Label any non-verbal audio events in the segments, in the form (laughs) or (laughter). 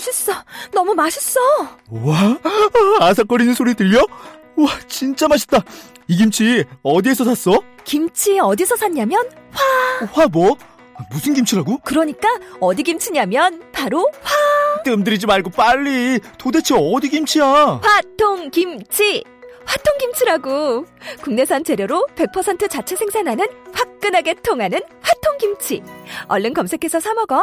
맛있어 너무 맛있어 와, (laughs) 아삭거리는 소리 들려? 와, 진짜 맛있다. 이 김치 어디에서 샀어? 김치 어디서 샀냐면 화 뭐? 무슨 김치라고? 그러니까 어디 김치냐면 바로 뜸들이지 말고 빨리. 도대체 어디 김치야? 화통 김치 화통 김치라고 국내산 재료로 100% 자체 생산하는 화끈하게 통하는 화통 김치 얼른 검색해서 사 먹어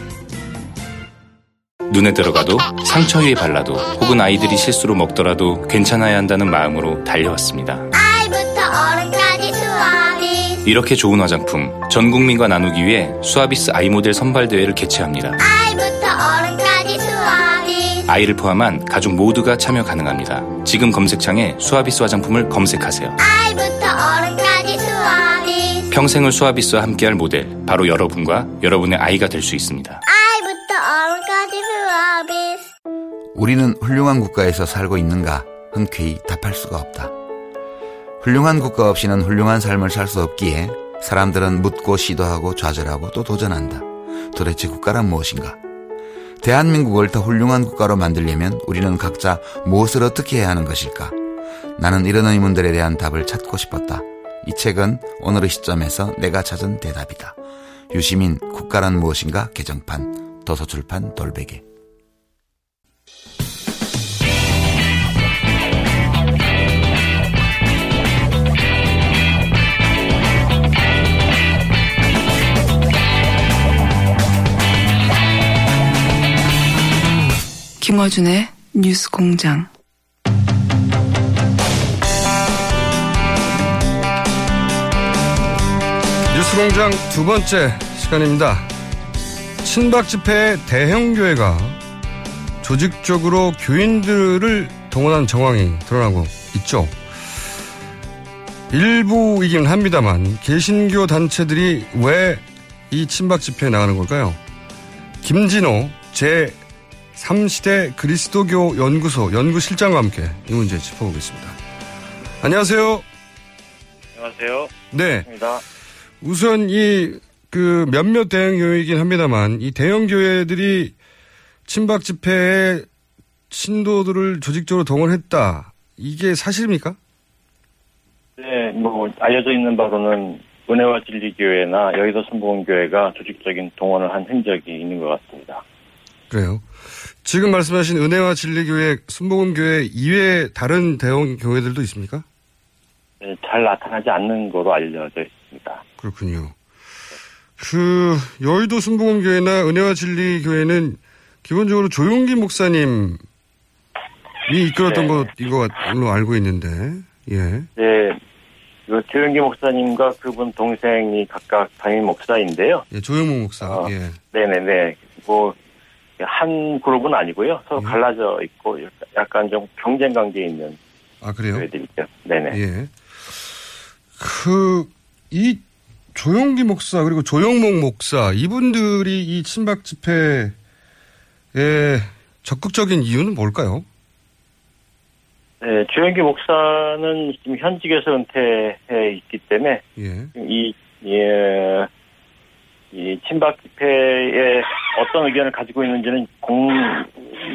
눈에 들어가도 상처 위에 발라도 혹은 아이들이 실수로 먹더라도 괜찮아야 한다는 마음으로 달려왔습니다. 아이부터 어른까지 수아비 이렇게 좋은 화장품 전 국민과 나누기 위해 수아비스 아이 모델 선발 대회를 개최합니다. 아이부터 어른까지 수아비 아이를 포함한 가족 모두가 참여 가능합니다. 지금 검색창에 수아비스 화장품을 검색하세요. 아이부터 어른까지 수아비 평생을 수아비스와 함께할 모델 바로 여러분과 여러분의 아이가 될 수 있습니다. 우리는 훌륭한 국가에서 살고 있는가 흔쾌히 답할 수가 없다. 훌륭한 국가 없이는 훌륭한 삶을 살 수 없기에 사람들은 묻고 시도하고 좌절하고 또 도전한다. 도대체 국가란 무엇인가? 대한민국을 더 훌륭한 국가로 만들려면 우리는 각자 무엇을 어떻게 해야 하는 것일까? 나는 이런 의문들에 대한 답을 찾고 싶었다. 이 책은 오늘의 시점에서 내가 찾은 대답이다. 유시민 국가란 무엇인가 개정판 도서출판 돌베개 김어준의 뉴스 공장. 뉴스 공장 두 번째 시간입니다. 친박 집회 대형 교회가 조직적으로 교인들을 동원한 정황이 드러나고 있죠. 일부이긴 합니다만 개신교 단체들이 왜 이 친박 집회에 나가는 걸까요? 김진호 제 3시대 그리스도교 연구소 연구실장과 함께 이 문제 짚어보겠습니다. 안녕하세요. 안녕하세요. 네. 입니다. 우선 이 그 몇몇 대형 교회이긴 합니다만 이 대형 교회들이 친박 집회에 신도들을 조직적으로 동원했다. 이게 사실입니까? 네, 뭐 알려져 있는 바로는 은혜와 진리교회나 여의도 순복음교회가 조직적인 동원을 한 흔적이 있는 것 같습니다. 그래요. 지금 말씀하신 은혜와 진리교회, 순복음교회 이외에 다른 대형 교회들도 있습니까? 네, 잘 나타나지 않는 거로 알려져 있습니다. 그렇군요. 그 여의도 순복음교회나 은혜와 진리교회는 기본적으로 조용기 목사님이 이끌었던 네. 것인 걸로 알고 있는데, 예. 네, 그 조영기 목사님과 그분 동생이 각각 담임 목사인데요. 예, 조영목 목사, 어. 예. 네네네. 뭐, 한 그룹은 아니고요. 서로 예. 갈라져 있고 약간 좀 경쟁 관계에 있는 아, 그래요? 교회들이죠. 네네. 예. 그, 이 조용기 목사, 그리고 조영목 목사, 이분들이 이 친박 집회에 적극적인 이유는 뭘까요? 네, 조영기 목사는 지금 현직에서 은퇴해 있기 때문에 예. 이, 예, 이 친박 집회에 어떤 의견을 가지고 있는지는 공,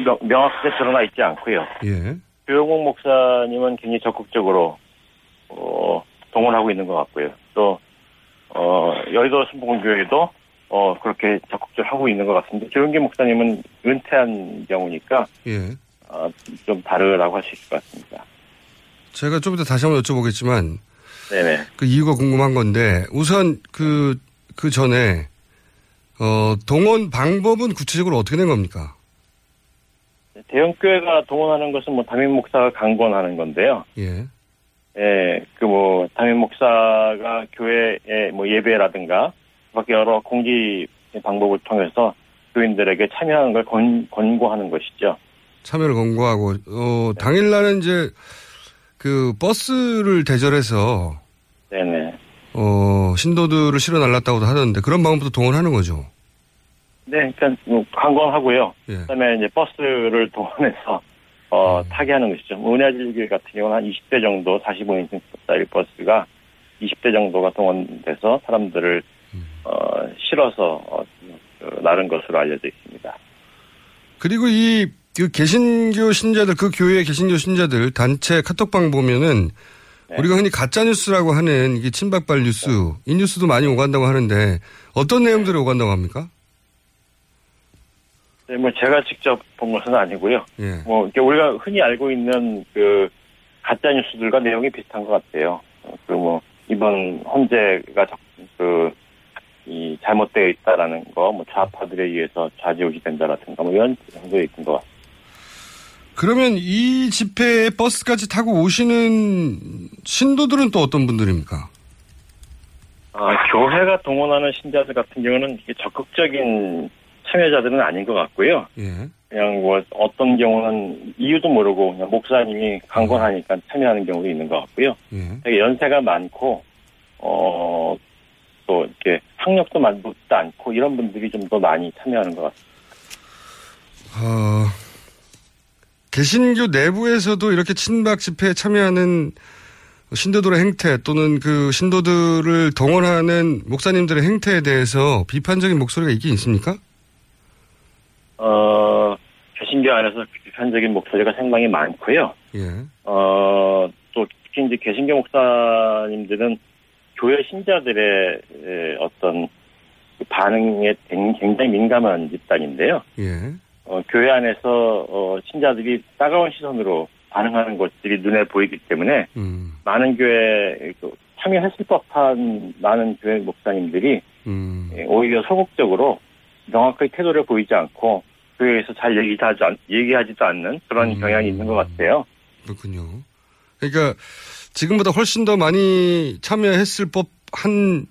명- 명확하게 드러나 있지 않고요. 예. 조영목 목사님은 굉장히 적극적으로 어, 동원하고 있는 것 같고요. 또 어, 여의도 순복음교회도 어, 그렇게 적극적으로 하고 있는 것 같습니다. 조영기 목사님은 은퇴한 경우니까 예. 어, 좀 다르라고 할 수 있을 것 같습니다. 제가 좀 이따 다시 한번 여쭤보겠지만 네네. 그 이유가 궁금한 건데 우선 그, 그 전에 어, 동원 방법은 구체적으로 어떻게 된 겁니까? 대형 교회가 동원하는 것은 뭐 담임 목사가 강권하는 건데요. 예. 예, 그 뭐 담임 목사가 교회에 뭐 예배라든가 밖에 여러 공지 방법을 통해서 교인들에게 참여하는 걸 권, 권고하는 것이죠. 참여를 권고하고 어, 당일날은 이제 그 버스를 대절해서 네네. 어, 신도들을 실어 날랐다고도 하던데 그런 방법도 동원하는 거죠. 네, 그러니까 뭐 관광하고요. 예. 그다음에 이제 버스를 (laughs) 동원해서 어, 타게 하는 것이죠. 뭐 은하질길 같은 경우는 한 20대 정도 45인승 짜리 버스가 20대 정도가 동원돼서 사람들을 어, 실어서 어, 그 나른 것으로 알려져 있습니다. 그리고 이, 그 개신교 신자들, 그 교회의 개신교 신자들 단체 카톡방 보면은 우리가 흔히 가짜 뉴스라고 하는 이게 친박발 뉴스, 이 뉴스도 많이 오간다고 하는데 어떤 내용들이 오간다고 합니까? 네, 뭐 제가 직접 본 것은 아니고요. 예. 뭐 우리가 흔히 알고 있는 그 가짜 뉴스들과 내용이 비슷한 것 같아요. 그 뭐 이번 헌재가 그 이 잘못되어 있다라는 거, 뭐 좌파들에 의해서 좌지우지 된다라든가 뭐 이런 정도에 있는 것 같습니다. 그러면 이 집회에 버스까지 타고 오시는 신도들은 또 어떤 분들입니까? 아, 교회가 동원하는 신자들 같은 경우는 이게 적극적인 참여자들은 아닌 것 같고요. 예. 그냥 뭐 어떤 경우는 이유도 모르고 그냥 목사님이 강권하니까 참여하는 경우도 있는 것 같고요. 예. 되게 연세가 많고 어, 또 이렇게 학력도 많지도 않고 이런 분들이 좀 더 많이 참여하는 것 같습니다. 어, 개신교 내부에서도 이렇게 친박 집회에 참여하는 신도들의 행태 또는 그 신도들을 동원하는 목사님들의 행태에 대해서 비판적인 목소리가 있긴 있습니까? 어, 개신교 안에서 비판적인 목소리가 상당히 많고요. 예. 어, 또 특히 이제 개신교 목사님들은 교회 신자들의 에, 어떤 그 반응에 굉- 굉장히 민감한 집단인데요. 예. 어, 교회 안에서 어, 신자들이 따가운 시선으로 반응하는 것들이 눈에 보이기 때문에 음, 많은 교회 그 참여했을 법한 많은 교회 목사님들이 음. 예, 오히려 소극적으로 명확하게 태도를 보이지 않고 교회에서 잘 얘기하지, 않, 얘기하지도 않는 그런 음. 경향이 있는 것 같아요. 그렇군요. 그러니까 지금보다 훨씬 더 많이 참여했을 법한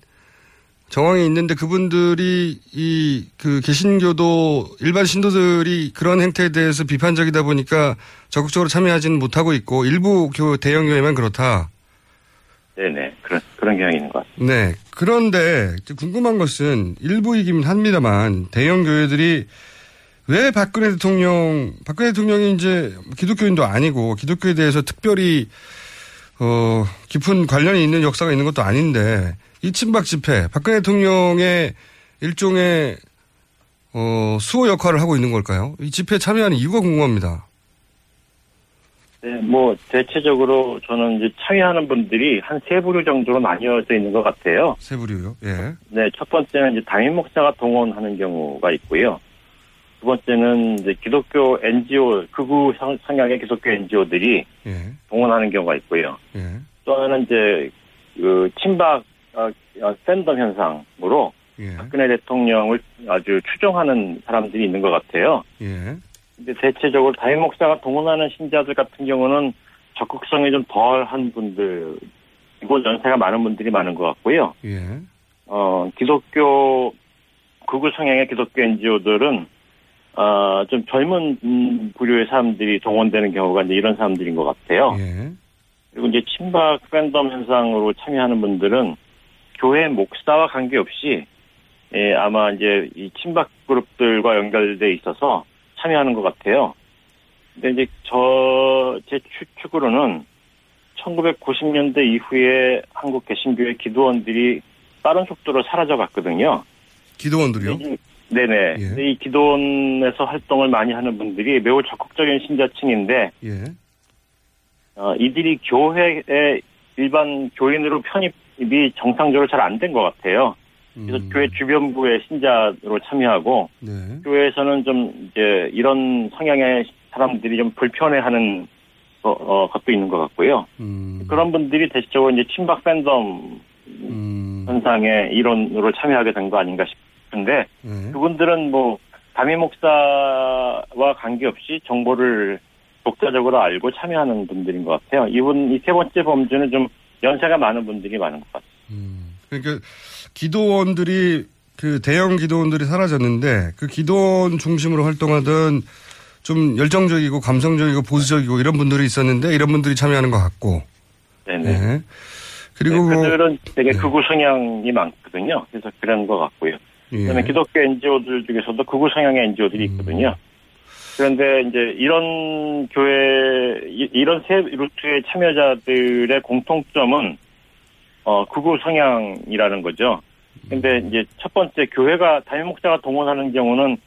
정황이 있는데 그분들이 이 그 개신교도 일반 신도들이 그런 행태에 대해서 비판적이다 보니까 적극적으로 참여하지는 못하고 있고 일부 교 대형 교회만 그렇다. 네네 그런 그런 경향이 있는 것 같습니다. 네. 그런데 궁금한 것은 일부이긴 합니다만 대형 교회들이 왜 박근혜 대통령, 박근혜 대통령이 이제 기독교인도 아니고 기독교에 대해서 특별히 어, 깊은 관련이 있는 역사가 있는 것도 아닌데 이 친박 집회, 박근혜 대통령의 일종의 어, 수호 역할을 하고 있는 걸까요? 이 집회에 참여하는 이유가 궁금합니다. 네, 뭐 대체적으로 저는 이제 참여하는 분들이 한 세 부류 정도로 나뉘어져 있는 것 같아요. 세 부류요. 예. 네, 첫 번째는 이제 담임 목사가 동원하는 경우가 있고요. 두 번째는 이제 기독교 NGO 극우 성- 성향의 기독교 NGO들이 예. 동원하는 경우가 있고요. 예. 또 하나는 이제 그 친박 어, 어, 팬덤 현상으로 예. 박근혜 대통령을 아주 추종하는 사람들이 있는 것 같아요. 예. 근데 대체적으로 담임 목사가 동원하는 신자들 같은 경우는 적극성이 좀 덜한 분들, 그리고 연세가 많은 분들이 많은 것 같고요. 예. 어, 기독교, 극우 성향의 기독교 NGO들은, 어, 좀 젊은, 음, 부류의 사람들이 동원되는 경우가 이제 이런 사람들인 것 같아요. 예. 그리고 이제 친박 팬덤 현상으로 참여하는 분들은 교회 목사와 관계없이, 예, 아마 이제 이 친박 그룹들과 연결돼 있어서 참여하는 것 같아요. 근데 이제 저, 제 추측으로는 1990년대 이후에 한국 개신교의 기도원들이 빠른 속도로 사라져 갔거든요. 기도원들이요? 이- 네네. 예. 이 기도원에서 활동을 많이 하는 분들이 매우 적극적인 신자층인데, 예. 어, 이들이 교회에 일반 교인으로 편입 이 정상적으로 잘 안 된 것 같아요. 그래서 음. 교회 주변부의 신자로 참여하고, 네. 교회에서는 좀 이제 이런 성향의 사람들이 좀 불편해하는 거, 어, 것도 있는 것 같고요. 음. 그런 분들이 대체적으로 이제 친박 팬덤 음. 현상의 일원으로 참여하게 된 거 아닌가 싶은데 네. 그분들은 뭐 담임 목사와 관계없이 정보를 독자적으로 알고 참여하는 분들인 것 같아요. 이분 이 세 번째 범주는 좀 연세가 많은 분들이 많은 것 같아요. 그러니까 기도원들이 그 대형 기도원들이 사라졌는데 그 기도원 중심으로 활동하던 좀 열정적이고 감성적이고 보수적이고 이런 분들이 있었는데 이런 분들이 참여하는 것 같고. 네네. 네. 그리고 네, 뭐 그들은 되게 극우 성향이 많거든요. 그래서 그런 것 같고요. 예. 그다음에 기독교 NGO들 중에서도 극우 성향의 NGO들이 있거든요. 그런데 이제 이런 교회 이- 이런 세 루트의 참여자들의 공통점은 어 극우 성향이라는 거죠. 근데 이제 첫 번째 교회가 담임 목사가 동원하는 경우는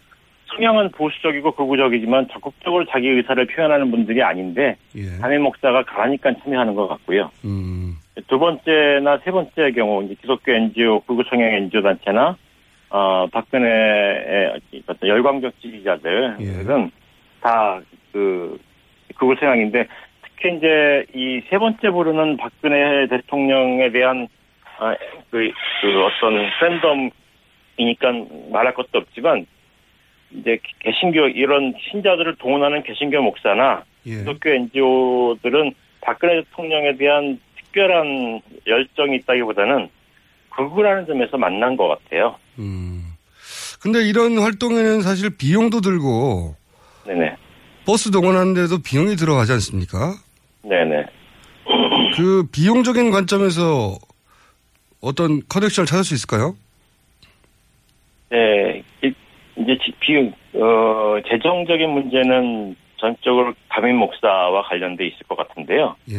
성향은 보수적이고 극우적이지만 적극적으로 자기 의사를 표현하는 분들이 아닌데 예. 담임 목사가 가라니까 참여하는 것 같고요. 음. 두 번째나 세 번째의 경우 이제 기독교 NGO 극우 성향 NGO 단체나 어 박근혜의 어떤 열광적 지지자들은 다그 극우 성향인데 특히 이제 이 세 번째 부르는 박근혜 대통령에 대한 아, 그, 그 어떤 팬덤이니까 말할 것도 없지만 이제 개신교 이런 신자들을 동원하는 개신교 목사나 예. 기독교 NGO들은 박근혜 대통령에 대한 특별한 열정이 있다기보다는 극우라는 점에서 만난 것 같아요. 근데 이런 활동에는 사실 비용도 들고 네네. 버스 동원하는데도 비용이 들어가지 않습니까? 네네. 그 비용적인 관점에서 어떤 커넥션을 찾을 수 있을까요? 네, 이- 이제 지- 비용, 어, 재정적인 문제는 전적으로 담임 목사와 관련돼 있을 것 같은데요. 예.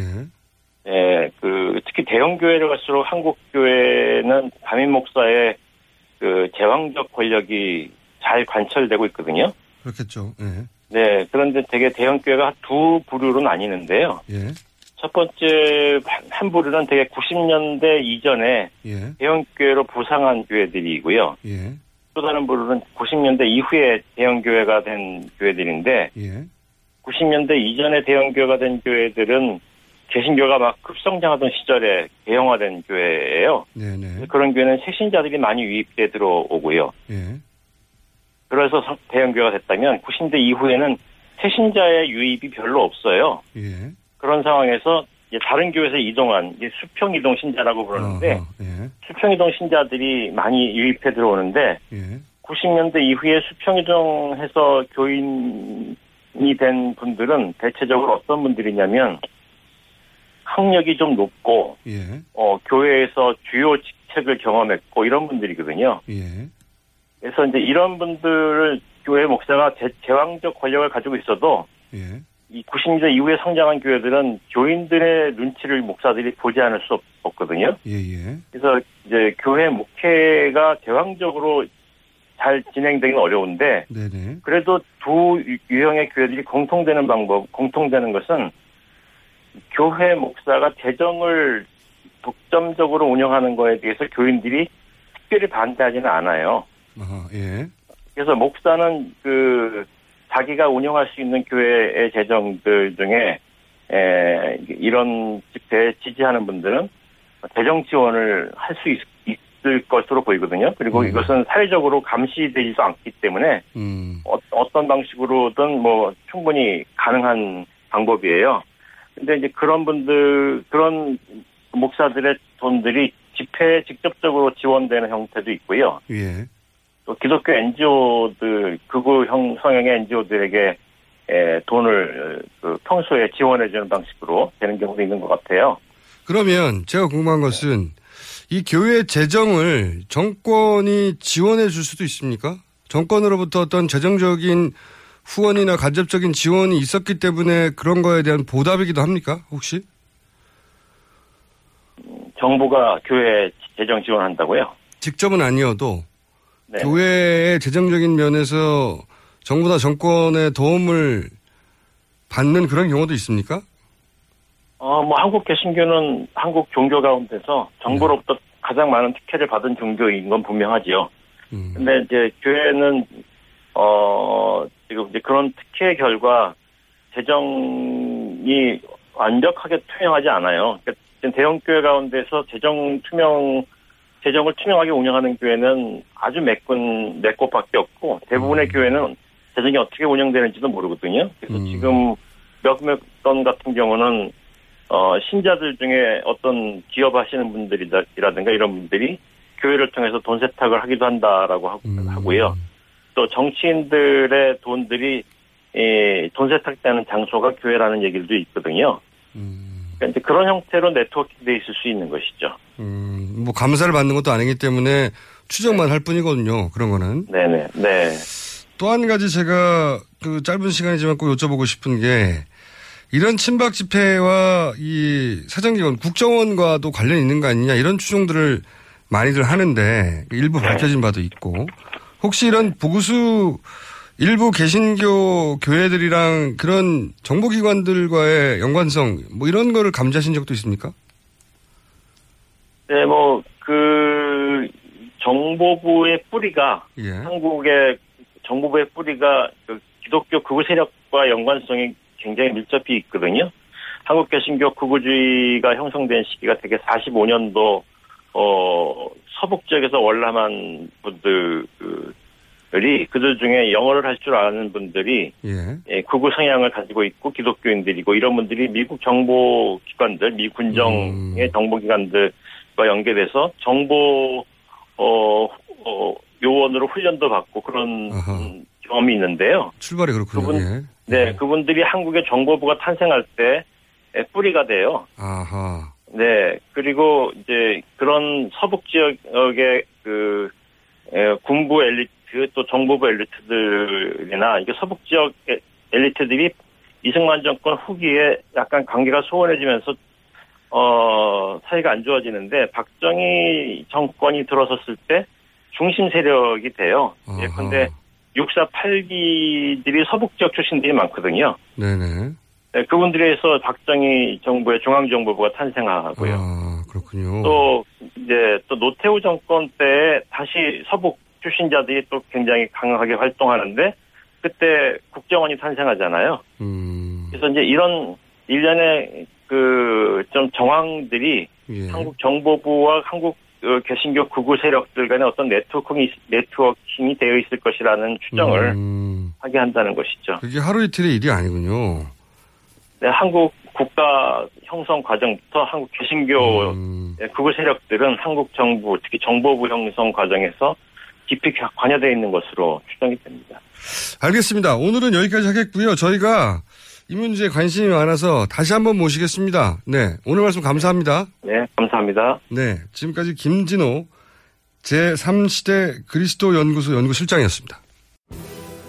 네, 그, 특히 대형 교회를 갈수록 한국 교회는 담임 목사의 그 제왕적 권력이 잘 관철되고 있거든요. 그렇겠죠. 예. 네, 그런데 되게 대형 교회가 두 부류로 나뉘는데요. 예. 첫 번째 한- 한 부류는 되게 90년대 이전에 예. 대형 교회로 부상한 교회들이고요. 예. 또 다른 부류는 90년대 이후에 대형 교회가 된 교회들인데 예. 90년대 이전에 대형 교회가 된 교회들은 개신교가 막 급성장하던 시절에 대형화된 교회예요. 네네. 그런 교회는 새신자들이 많이 유입돼 들어오고요. 예. 그래서 성- 대형 교회가 됐다면 90년대 이후에는 새신자의 유입이 별로 없어요. 예. 그런 상황에서 다른 교회에서 이동한 수평 이동 신자라고 부르는데 어허, 예. 수평 이동 신자들이 많이 유입해 들어오는데 예. 90년대 이후에 수평 이동해서 교인이 된 분들은 대체적으로 어떤 분들이냐면 학력이 좀 높고 예. 어, 교회에서 주요 직책을 경험했고 이런 분들이거든요. 예. 그래서 이제 이런 분들을 교회 목사가 제, 제왕적 권력을 가지고 있어도 예. 이 90년대 이후에 성장한 교회들은 교인들의 눈치를 목사들이 보지 않을 수 없, 없거든요. 예. 예. 그래서 이제 교회 목회가 제왕적으로 잘 진행되기는 어려운데 네네. 그래도 두 유- 유형의 교회들이 공통되는 방법, 공통되는 것은 교회 목사가 재정을 독점적으로 운영하는 거에 대해서 교인들이 특별히 반대하지는 않아요. 아하, 예. 그래서 목사는 그 자기가 운영할 수 있는 교회의 재정들 중에 에, 이런 집회에 지지하는 분들은 재정 지원을 할 수 있을 것으로 보이거든요. 그리고 음. 이것은 사회적으로 감시되지도 않기 때문에 음. 어, 떤 방식으로든 뭐 충분히 가능한 방법이에요. 근데 이제 그런 분들, 그런 목사들의 돈들이 집회에 직접적으로 지원되는 형태도 있고요. 예. 또 기독교 NGO들, 극우 형, 성향의 NGO들에게 에, 돈을 그 평소에 지원해주는 방식으로 되는 경우도 있는 것 같아요. 그러면 제가 궁금한 것은 이 교회 재정을 정권이 지원해 줄 수도 있습니까? 정권으로부터 어떤 재정적인 후원이나 간접적인 지원이 있었기 때문에 그런 거에 대한 보답이기도 합니까? 혹시? 정부가 교회 재정 지원한다고요? 직접은 아니어도 네. 교회의 재정적인 면에서 정부나 정권의 도움을 받는 그런 경우도 있습니까? 어, 뭐, 한국 개신교는 한국 종교 가운데서 정부로부터 가장 많은 특혜를 받은 종교인 건 분명하지요. 근데 이제 교회는, 어, 지금 이제 그런 특혜 결과 재정이 완벽하게 투명하지 않아요. 그러니까 대형 교회 가운데서 재정 투명 재정을 투명하게 운영하는 교회는 아주 몇 군, 몇 곳밖에 없고 대부분의 교회는 재정이 어떻게 운영되는지도 모르거든요. 그래서 지금 몇몇 건 같은 경우는 어, 신자들 중에 어떤 기업 하시는 분들이라든가 이런 분들이 교회를 통해서 돈 세탁을 하기도 한다라고 하고, 하고요. 또 정치인들의 돈들이 예, 돈 세탁되는 장소가 교회라는 얘기도 있거든요. 그러니까 이제 그런 형태로 네트워크돼 있을 수 있는 것이죠. 음, 뭐 감사를 받는 것도 아니기 때문에 추정만 할 뿐이거든요. 그런 거는. 네네. 네. 또 한 가지 제가 그 짧은 시간이지만 꼭 여쭤보고 싶은 게 이런 친박 집회와 이 사정기관 국정원과도 관련이 있는 거 아니냐 이런 추정들을 많이들 하는데 일부 밝혀진 바도 있고 혹시 이런 보구수 일부 개신교 교회들이랑 그런 정보기관들과의 연관성 뭐 이런 거를 감지하신 적도 있습니까? 네, 뭐, 그, 정보부의 뿌리가, 예. 한국의 정보부의 뿌리가 그 기독교 극우 세력과 연관성이 굉장히 밀접히 있거든요. 한국 개신교 극우주의가 형성된 시기가 되게 45년도, 어, 서북 지역에서 월남한 분들 이, 그들 중에 영어를 할 줄 아는 분들이, 예. 예, 극우 성향을 가지고 있고 기독교인들이고 이런 분들이 미국 정보 기관들, 미 군정의 정보 기관들과 연계돼서 정보 어, 어, 요원으로 훈련도 받고 그런 음, 경험이 있는데요. 출발이 그렇군요. 그분- 예. 네, 그분들이 한국의 정보부가 탄생할 때 예, 뿌리가 돼요. 아하. 네, 그리고 이제 그런 서북 지역의 그 에, 군부 엘리트 또 정보부 엘리트들이나 이게 서북 지역 에- 엘리트들이 이승만 정권 후기에 약간 관계가 소원해지면서 어 사이가 안 좋아지는데 박정희 정권이 들어섰을 때 중심 세력이 돼요. 예, 근데 6사 8기들이 서북 지역 출신들이 많거든요. 네네. 네, 그분들에서 박정희 정부의 중앙정보부가 탄생하고요. 아, 그렇군요. 또 이제 또 노태우 정권 때 다시 서북 출신자들이 또 굉장히 강하게 활동하는데 그때 국정원이 탄생하잖아요. 음. 그래서 이제 이런 일련의 그 좀 정황들이 예. 한국 정보부와 한국 어, 개신교 극우 세력들 간의 어떤 네트워킹이 네트워킹이 되어 있을 것이라는 추정을 음. 하게 한다는 것이죠. 그게 하루 이틀의 일이 아니군요. 네, 한국 국가 형성 과정부터 한국 개신교 음. 네, 극우 세력들은 한국 정부 특히 정보부 형성 과정에서 깊이 관여되어 있는 것으로 추정이 됩니다. 알겠습니다. 오늘은 여기까지 하겠고요. 저희가 이 문제에 관심이 많아서 다시 한번 모시겠습니다. 네. 오늘 말씀 감사합니다. 네, 감사합니다. 네. 지금까지 김진호 제3시대 그리스도 연구소 연구실장이었습니다.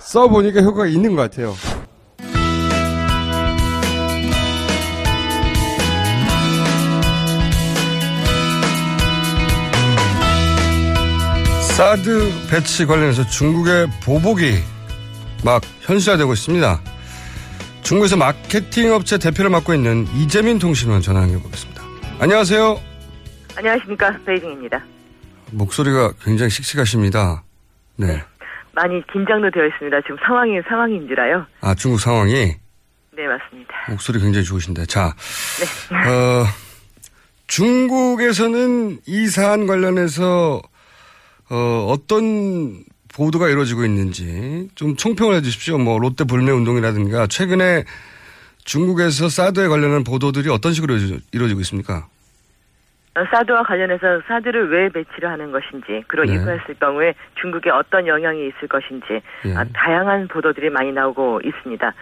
써보니까 효과가 있는 것 같아요. 사드 배치 관련해서 중국의 보복이 막 현실화되고 있습니다. 중국에서 마케팅 업체 대표를 맡고 있는 이재민 통신원 전화 연결해 보겠습니다. 안녕하세요. 안녕하십니까. 베이징입니다. 목소리가 굉장히 씩씩하십니다. 네. 많이 긴장도 되어 있습니다. 지금 상황이 상황인지라요. 아, 중국 상황이 네, 맞습니다. 목소리 굉장히 좋으신데. 자, 어, 중국에서는 이 사안 관련해서 어, 어떤 보도가 이루어지고 있는지 좀 총평을 해 주십시오. 뭐 롯데 불매 운동이라든가 최근에 중국에서 사드에 관련한 보도들이 어떤 식으로 이루어지- 이루어지고 있습니까? 어, 사드와 관련해서 사드를 왜 배치를 하는 것인지 그리고 네. 이거했을 경우에 중국에 어떤 영향이 있을 것인지 예. 아, 다양한 보도들이 많이 나오고 있습니다.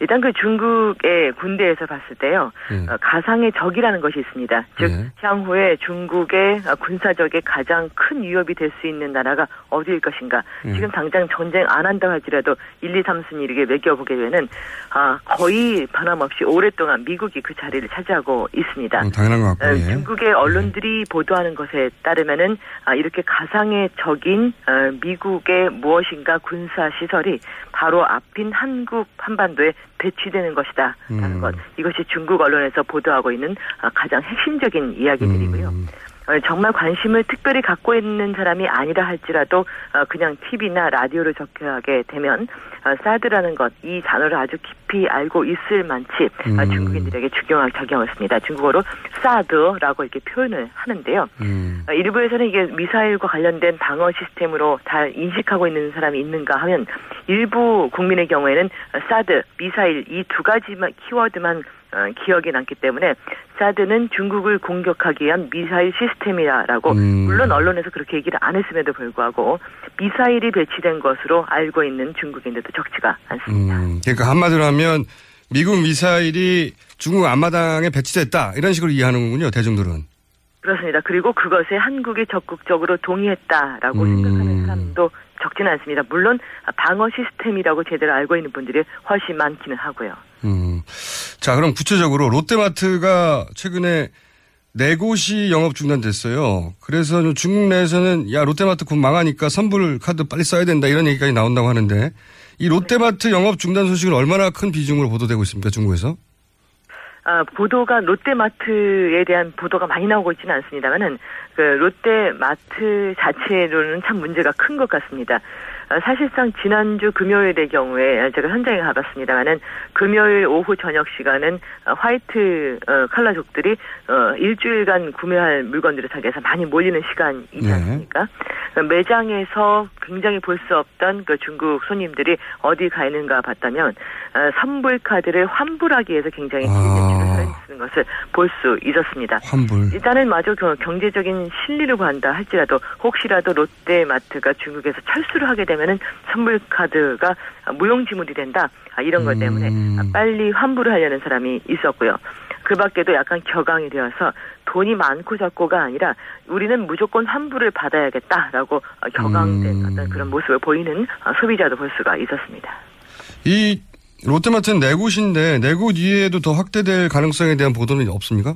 일단 그 중국의 군대에서 봤을 때요 예. 어, 가상의 적이라는 것이 있습니다. 즉 예. 향후에 중국의 어, 군사적의 가장 큰 위협이 될 수 있는 나라가 어디일 것인가? 예. 지금 당장 전쟁 안 한다 할지라도 1, 2, 3순위 이렇게 매겨보게 되면 아, 거의 변함없이 오랫동안 미국이 그 자리를 차지하고 있습니다. 음, 당연한 것 같고, 어, 예. 중국의 언론들이 보도하는 것에 따르면은 아, 이렇게 가상의 적인 어, 미국의 무엇인가 군사 시설이 바로 앞인 한국 한반도에 배치되는 것이다라는 음. 것 이것이 중국 언론에서 보도하고 있는 아, 가장 핵심적인 이야기들이고요. 음. 어, 정말 관심을 특별히 갖고 있는 사람이 아니라 할지라도 어, 그냥 TV나 라디오를 접하게 되면 어, 사드라는 것, 이 단어를 아주 깊이 알고 있을 만치 어, 음. 중국인들에게 중요하게 작용을 했습니다. 중국어로 사드라고 이렇게 표현을 하는데요. 음. 어, 일부에서는 이게 미사일과 관련된 방어 시스템으로 다 인식하고 있는 사람이 있는가 하면 일부 국민의 경우에는 어, 사드, 미사일 이 두 가지만 키워드만 어, 기억이 남기 때문에 사드는 중국을 공격하기 위한 미사일 시스템이라고 음. 물론 언론에서 그렇게 얘기를 안 했음에도 불구하고 미사일이 배치된 것으로 알고 있는 중국인들도 적지가 않습니다. 음, 그러니까 한마디로 하면 미국 미사일이 중국 앞마당에 배치됐다 이런 식으로 이해하는군요 대중들은. 그렇습니다. 그리고 그것에 한국이 적극적으로 동의했다라고 음. 생각하는 사람도 적지는 않습니다. 물론 방어 시스템이라고 제대로 알고 있는 분들이 훨씬 많기는 하고요. 음. 자 그럼 구체적으로 롯데마트가 최근에 네 곳이 영업 중단됐어요. 그래서 좀 중국 내에서는 야 롯데마트 곧 망하니까 선불 카드 빨리 써야 된다 이런 얘기까지 나온다고 하는데 이 롯데마트 영업 중단 소식은 얼마나 큰 비중으로 보도되고 있습니까 중국에서? 아, 보도가 롯데마트에 대한 보도가 많이 나오고 있지는 않습니다만은 그 롯데마트 자체로는 참 문제가 큰 것 같습니다. 아, 사실상 지난주 금요일의 경우에 제가 현장에 가봤습니다만은 금요일 오후 저녁 시간은 어, 화이트 어, 칼라족들이 어, 일주일간 구매할 물건들을 사기 위해서 많이 몰리는 시간이지 네. 않습니까? 그 매장에서 굉장히 볼 수 없던 그 중국 손님들이 어디 가 있는가 봤다면 어, 선불 카드를 환불하기 위해서 굉장히 긴 줄을 서 있는 것을 볼 수 있었습니다. 환불. 일단은 마저 그 경제적인 실리를 구한다 할지라도 혹시라도 롯데마트가 중국에서 철수를 하게 되면은 선불 카드가 무용지물이 된다 아, 이런 것 때문에 아, 빨리 환불을 하려는 사람이 있었고요. 그 밖에도 약간 격앙이 되어서 돈이 많고 적고가 아니라 우리는 무조건 환불을 받아야겠다라고 어, 격앙된 어떤 그런 모습을 보이는 어, 소비자도 볼 수가 있었습니다. 이 롯데마트는 네 곳인데 네 곳 이외에도 더 확대될 가능성에 대한 보도는 없습니까?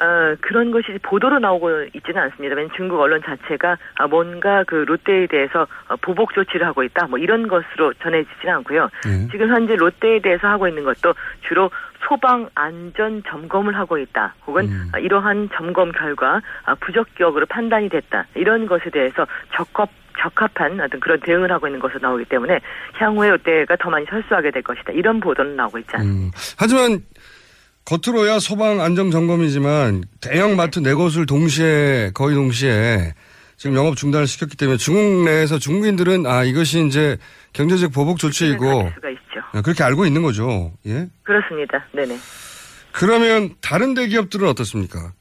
어, 그런 것이 보도로 나오고 있지는 않습니다. 왜냐면 중국 언론 자체가 아, 뭔가 그 롯데에 대해서 어, 보복 조치를 하고 있다. 뭐 이런 것으로 전해지지는 않고요. 지금 현재 롯데에 대해서 하고 있는 것도 주로 소방 안전 점검을 하고 있다. 혹은 아, 이러한 점검 결과 아, 부적격으로 판단이 됐다. 이런 것에 대해서 적합 적합한 어떤 그런 대응을 하고 있는 것으로 나오기 때문에 향후에 롯데가 더 많이 철수하게 될 것이다. 이런 보도는 나오고 있지 않습니다. 하지만 겉으로야 소방 안정 점검이지만 대형 마트 네 곳을 동시에 거의 동시에 지금 영업 중단을 시켰기 때문에 중국 내에서 중국인들은 아 이것이 이제 경제적 보복 조치이고 있죠. 아, 그렇게 알고 있는 거죠. 예. 그렇습니다. 네네. 그러면 다른 대기업들은 어떻습니까?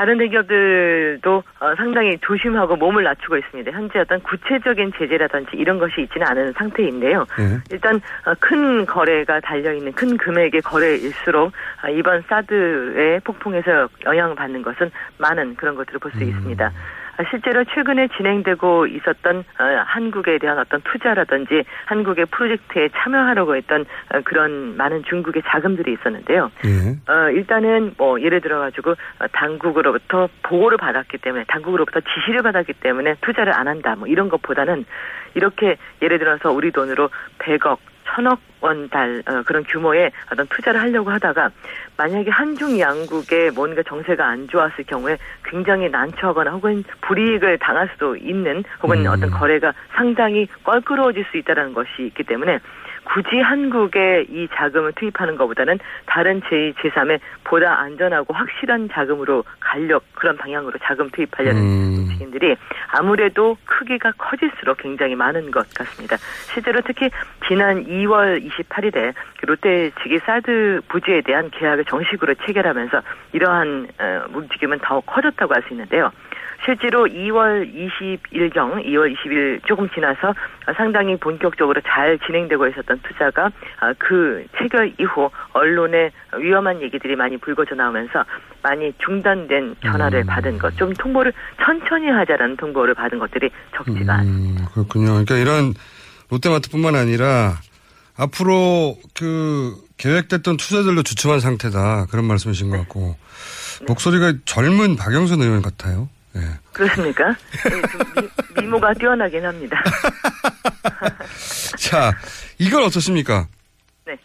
다른 대기업들도 어, 상당히 조심하고 몸을 낮추고 있습니다. 현재 어떤 구체적인 제재라든지 이런 것이 있지는 않은 상태인데요. 예. 일단 어, 큰 거래가 달려 있는 큰 금액의 거래일수록 어, 이번 사드의 폭풍에서 영향을 받는 것은 많은 그런 것들을 볼 수 있습니다. 아, 실제로 최근에 진행되고 있었던 어, 한국에 대한 어떤 투자라든지 한국의 프로젝트에 참여하려고 했던 어, 그런 많은 중국의 자금들이 있었는데요. 예. 어, 일단은 뭐 예를 들어 가지고 어, 당국으로부터 보고를 받았기 때문에 당국으로부터 지시를 받았기 때문에 투자를 안 한다. 뭐 이런 것보다는 이렇게 예를 들어서 우리 돈으로 100억, 1000억 원달 어, 그런 규모의 어떤 투자를 하려고 하다가 만약에 한중 양국의 뭔가 정세가 안 좋았을 경우에 굉장히 난처하거나 혹은 불이익을 당할 수도 있는 혹은 음. 어떤 거래가 상당히 껄끄러워질 수 있다는 것이 있기 때문에 굳이 한국에 이 자금을 투입하는 것보다는 다른 제2, 제3의 보다 안전하고 확실한 자금으로 가려 그런 방향으로 자금 투입하려는 움직임들이 아무래도 크기가 커질수록 굉장히 많은 것 같습니다. 실제로 특히 지난 2월 28일에 롯데 측이 사드 부지에 대한 계약을 정식으로 체결하면서 이러한 어, 움직임은 더 커졌다고 할 수 있는데요. 실제로 2월 20일경, 2월 20일 조금 지나서 상당히 본격적으로 잘 진행되고 있었던 투자가 아, 그 체결 이후 언론에 위험한 얘기들이 많이 불거져 나오면서 많이 중단된 전화를 받은 것, 좀 통보를 천천히 하자라는 통보를 받은 것들이 적지가 않습니다. 음, 그렇군요. 그러니까 이런 롯데마트뿐만 아니라 앞으로 그 계획됐던 투자들로 주춤한 상태다 그런 말씀이신 것 같고 목소리가 젊은 박영선 의원 같아요. 예. 그렇습니까? 네, 좀 미, 미모가 뛰어나긴 합니다. (laughs) 자, 이건 어떻습니까? 네.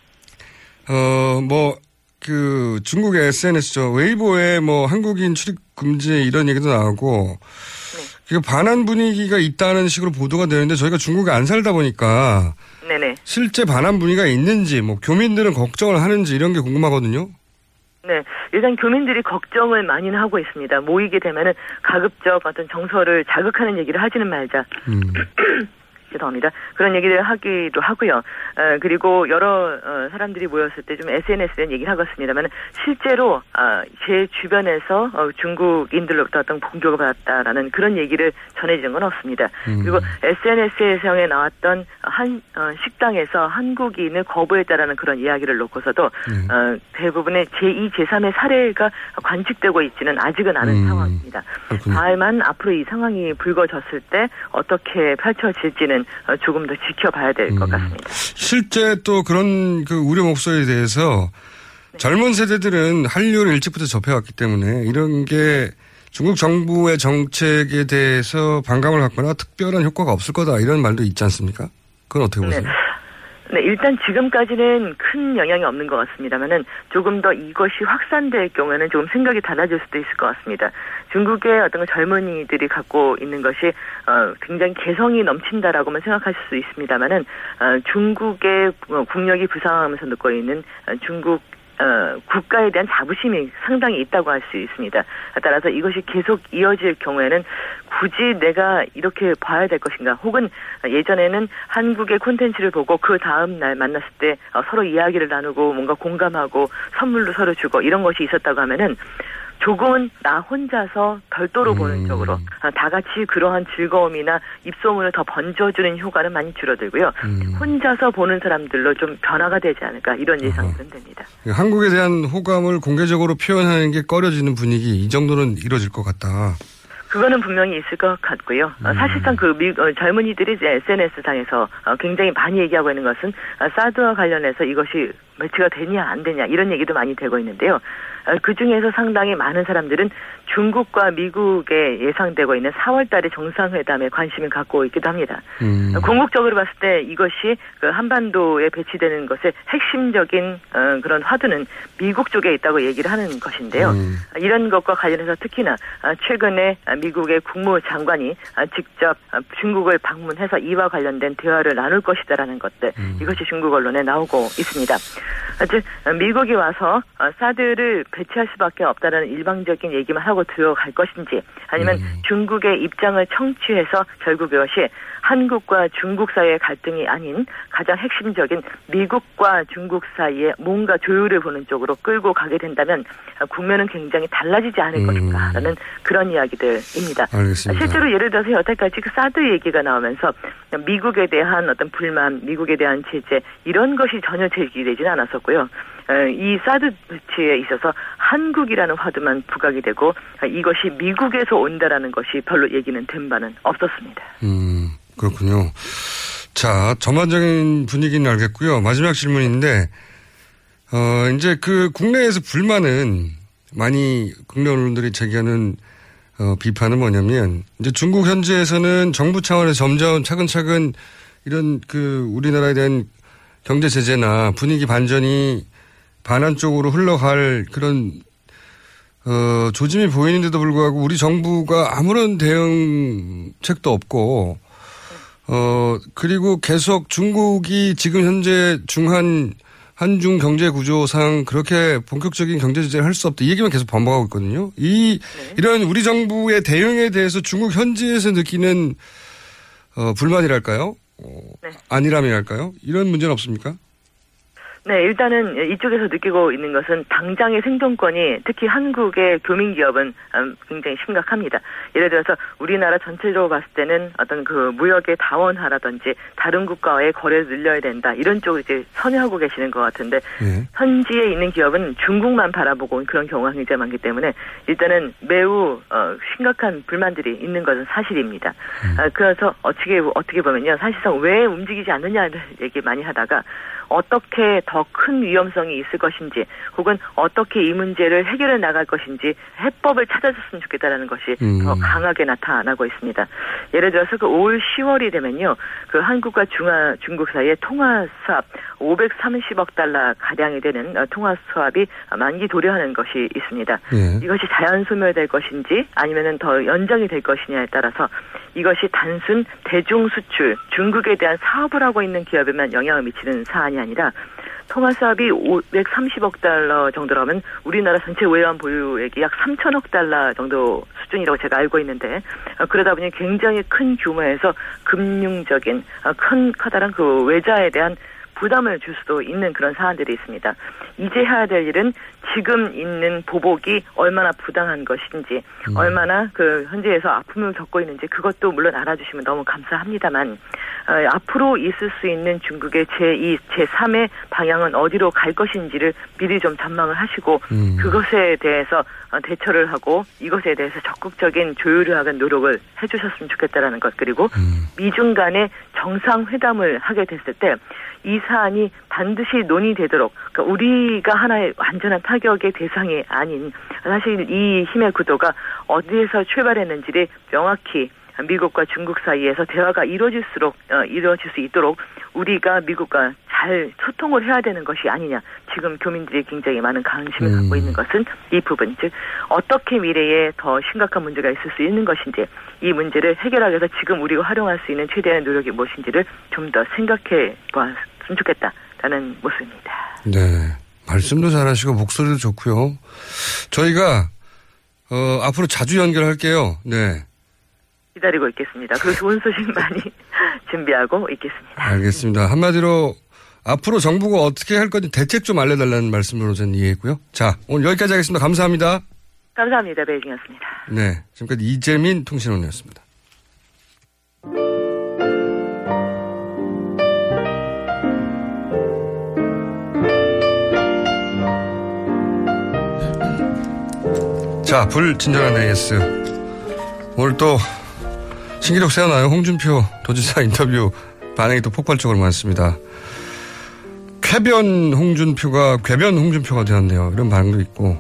어, 뭐, 그, 중국의 SNS죠. 웨이보에 뭐, 한국인 출입 금지 이런 얘기도 나오고, 그 반한 분위기가 있다는 식으로 보도가 되는데 저희가 중국에 안 살다 보니까 네네. 실제 반한 분위기가 있는지, 뭐, 교민들은 걱정을 하는지 이런 게 궁금하거든요. 네, 일단 교민들이 걱정을 많이는 하고 있습니다. 모이게 되면은 가급적 어떤 정서를 자극하는 얘기를 하지는 말자. (clears throat) 죄송합니다. 그런 얘기를 하기도 하고요. 어, 그리고 여러 어, 사람들이 모였을 때 좀 SNS에 얘기를 하겠습니다만 실제로 어, 제 주변에서 어, 중국인들로부터 어떤 공격을 받았다라는 그런 얘기를 전해지는 건 없습니다. 그리고 SNS에 나왔던 한 어, 식당에서 한국인을 거부했다라는 그런 이야기를 놓고서도 어, 대부분의 제2, 제3의 사례가 관측되고 있지는 아직은 않은 상황입니다. 다만 앞으로 이 상황이 불거졌을 때 어떻게 펼쳐질지는 어, 조금 더 지켜봐야 될 것 같습니다. 실제 또 그런 그 우려 목소리에 대해서 젊은 세대들은 한류를 일찍부터 접해왔기 때문에 이런 게 중국 정부의 정책에 대해서 반감을 갖거나 특별한 효과가 없을 거다 이런 말도 있지 않습니까? 그건 어떻게 보세요? 네, 일단 지금까지는 큰 영향이 없는 것 같습니다만은 조금 더 이것이 확산될 경우에는 조금 생각이 달라질 수도 있을 것 같습니다. 중국의 어떤 젊은이들이 갖고 있는 것이 어, 굉장히 개성이 넘친다라고만 생각하실 수 있습니다만은 어, 중국의 국력이 부상하면서 느끼고 있는 어, 중국 어, 국가에 대한 자부심이 상당히 있다고 할 수 있습니다. 따라서 이것이 계속 이어질 경우에는 굳이 내가 이렇게 봐야 될 것인가 혹은 예전에는 한국의 콘텐츠를 보고 그 다음 날 만났을 때 어, 서로 이야기를 나누고 뭔가 공감하고 선물도 서로 주고 이런 것이 있었다고 하면은 조금은 나 혼자서 별도로 보는 쪽으로 아, 다 같이 그러한 즐거움이나 입소문을 더 번져주는 효과는 많이 줄어들고요. 혼자서 보는 사람들로 좀 변화가 되지 않을까 이런 예상이 됩니다. 한국에 대한 호감을 공개적으로 표현하는 게 꺼려지는 분위기 이 정도는 이루어질 것 같다. 그거는 분명히 있을 것 같고요. 어, 사실상 그 미, 어, 젊은이들이 이제 SNS 상에서 어, 굉장히 많이 얘기하고 있는 것은 어, 사드와 관련해서 이것이 매치가 되냐 안 되냐 이런 얘기도 많이 되고 있는데요. 어, 그 중에서 상당히 많은 사람들은 중국과 미국에 예상되고 있는 4월달의 정상회담에 관심을 갖고 있기도 합니다. 어, 궁극적으로 봤을 때 이것이 그 한반도에 배치되는 것의 핵심적인 어, 그런 화두는 미국 쪽에 있다고 얘기를 하는 것인데요. 어, 이런 것과 관련해서 특히나 어, 최근에 어, 미국의 국무장관이 어, 직접 어, 중국을 방문해서 이와 관련된 대화를 나눌 것이다라는 것들 이것이 중국 언론에 나오고 있습니다. 어, 즉 어, 미국이 와서 어, 사드를 배치할 수밖에 없다는 일방적인 얘기만 하고 들어갈 것인지 아니면 중국의 입장을 청취해서 결국 이것이 한국과 중국 사이의 갈등이 아닌 가장 핵심적인 미국과 중국 사이에 뭔가 조율을 보는 쪽으로 끌고 가게 된다면 어, 국면은 굉장히 달라지지 않을 것인가라는 그런 이야기들입니다. 알겠습니다. 실제로 예를 들어서 여태까지 그 사드 얘기가 나오면서 미국에 대한 어떤 불만, 미국에 대한 제재 이런 것이 전혀 제기되지는 않았었고요. 어, 이 사드 배치에 있어서 한국이라는 화두만 부각이 되고 어, 이것이 미국에서 온다라는 것이 별로 얘기는 된 바는 없었습니다. 음, 그렇군요. 자, 전반적인 분위기는 알겠고요. 마지막 질문인데, 어, 이제 그 국내에서 불만은 많이 국내 언론들이 제기하는 어, 비판은 뭐냐면, 이제 중국 현지에서는 정부 차원에서 점점 차근차근 이런 그 우리나라에 대한 경제 제재나 분위기 반전이 반환 쪽으로 흘러갈 그런 어, 조짐이 보이는데도 불구하고 우리 정부가 아무런 대응책도 없고 어, 그리고 계속 중국이 지금 현재 중한, 한중 경제 구조상 그렇게 본격적인 경제 제재를 할 수 없다. 이 얘기만 계속 반복하고 있거든요. 이, 이런 우리 정부의 대응에 대해서 중국 현지에서 느끼는, 어, 불만이랄까요? 어, 아니람이랄까요? 이런 문제는 없습니까? 네, 일단은 이쪽에서 느끼고 있는 것은 당장의 생존권이 특히 한국의 교민 기업은 음, 굉장히 심각합니다. 예를 들어서 우리나라 전체적으로 봤을 때는 어떤 그 무역의 다원화라든지 다른 국가와의 거래를 늘려야 된다 이런 쪽을 이제 선회하고 계시는 것 같은데 현지에 있는 기업은 중국만 바라보고 온 그런 경우가 굉장히 많기 때문에 일단은 매우 어, 심각한 불만들이 있는 것은 사실입니다. 아, 그래서 어떻게 어떻게 보면요, 사실상 왜 움직이지 않느냐를 얘기 많이 하다가 어떻게 더큰 위험성이 있을 것인지 혹은 어떻게 이 문제를 해결해 나갈 것인지 해법을 찾아줬으면 좋겠다라는 것이 음. 더 강하게 나타나고 있습니다. 예를 들어서 그올 10월이 되면요, 그 한국과 중화, 중국 사이에 통화 수합 530억 달러 가량이 되는 어, 통화 수합이 만기 도래하는 것이 있습니다. 예. 이것이 자연 소멸될 것인지 아니면은 더 연장이 될 것이냐에 따라서 이것이 단순 대중 수출 중국에 대한 사업을 하고 있는 기업에만 영향을 미치는 사안이 아니라 통화 사업이 530억 달러 정도라면 우리나라 전체 외환 보유액이 약 3천억 달러 정도 수준이라고 제가 알고 있는데 어, 그러다 보니 굉장히 큰 규모에서 금융적인 어, 큰 커다란 그 외자에 대한 부담을 줄 수도 있는 그런 사안들이 있습니다. 이제 해야 될 일은 지금 있는 보복이 얼마나 부당한 것인지, 얼마나 그 현지에서 아픔을 겪고 있는지 그것도 물론 알아주시면 너무 감사합니다만 어, 앞으로 있을 수 있는 중국의 제2, 제3의 방향은 어디로 갈 것인지를 미리 좀 전망을 하시고 음. 그것에 대해서 어, 대처를 하고 이것에 대해서 적극적인 조율을 하는 노력을 해주셨으면 좋겠다라는 것 그리고 미중 간의 정상회담을 하게 됐을 때 이 사안이 반드시 논의되도록 그러니까 우리가 하나의 완전한 타격의 대상이 아닌 사실 이 힘의 구도가 어디에서 출발했는지를 명확히 미국과 중국 사이에서 대화가 이루어질수록 어, 이루어질 수 있도록 우리가 미국과 잘 소통을 해야 되는 것이 아니냐. 지금 교민들이 굉장히 많은 관심을 음. 갖고 있는 것은 이 부분, 즉 어떻게 미래에 더 심각한 문제가 있을 수 있는 것인지 이 문제를 해결하기 위해서 지금 우리가 활용할 수 있는 최대한 노력이 무엇인지를 좀 더 생각해 보았으면 좋겠다라는 모습입니다. 네. 말씀도 잘하시고 목소리도 좋고요. 저희가 어, 앞으로 자주 연결할게요. 네. 기다리고 있겠습니다. 그리고 좋은 소식 많이 (laughs) 준비하고 있겠습니다. 알겠습니다. 한마디로 앞으로 정부가 어떻게 할 건지 대책 좀 알려달라는 말씀으로 저는 이해했고요. 자, 오늘 여기까지 하겠습니다. 감사합니다. 감사합니다. 베이징이었습니다. 네. 지금까지 이재민 통신원이었습니다. 자, 불친절한 AS. 오늘 또 신기록 세워나요. 홍준표 도지사 인터뷰 반응이 또 폭발적으로 많습니다. 쾌변 홍준표가 궤변 홍준표가 되었네요. 이런 반응도 있고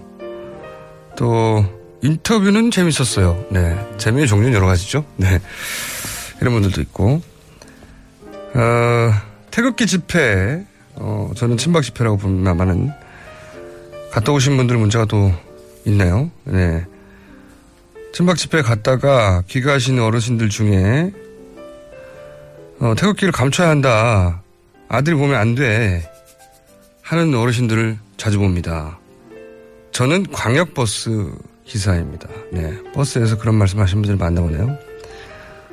또 인터뷰는 재밌었어요. 네, 재미의 종류는 여러 가지죠. 네, 이런 분들도 있고 어, 태극기 집회 어, 저는 친박 집회라고 봅니다만은 갔다 오신 분들 문제가 또 있네요. 네. 친박 집회 갔다가 귀가하시는 어르신들 중에 어, 태극기를 감춰야 한다. 아들이 보면 안 돼. 하는 어르신들을 자주 봅니다. 저는 광역버스 기사입니다. 네. 버스에서 그런 말씀 하시는 분들 많나 보네요.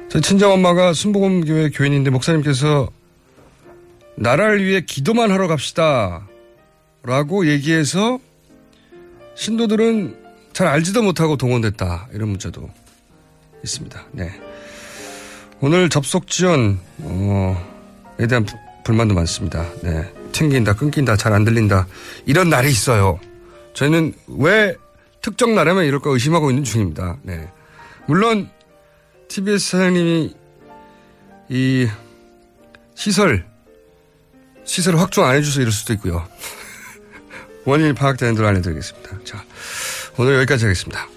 저희 친정엄마가 순복음교회 교인인데 목사님께서 나라를 위해 기도만 하러 갑시다. 라고 얘기해서 신도들은 잘 알지도 못하고 동원됐다. 이런 문자도 있습니다. 네. 오늘 접속 지원에 대한 부- 불만도 많습니다. 네. 튕긴다, 끊긴다, 잘 안 들린다. 이런 날이 있어요. 저희는 왜 특정 날에만 이럴까 의심하고 있는 중입니다. 네. 물론 TBS 사장님이 이 시설 시설 확충 안 해줘서 이럴 수도 있고요. (laughs) 원인이 파악되는 대로 알려드리겠습니다. 자, 오늘 여기까지 하겠습니다.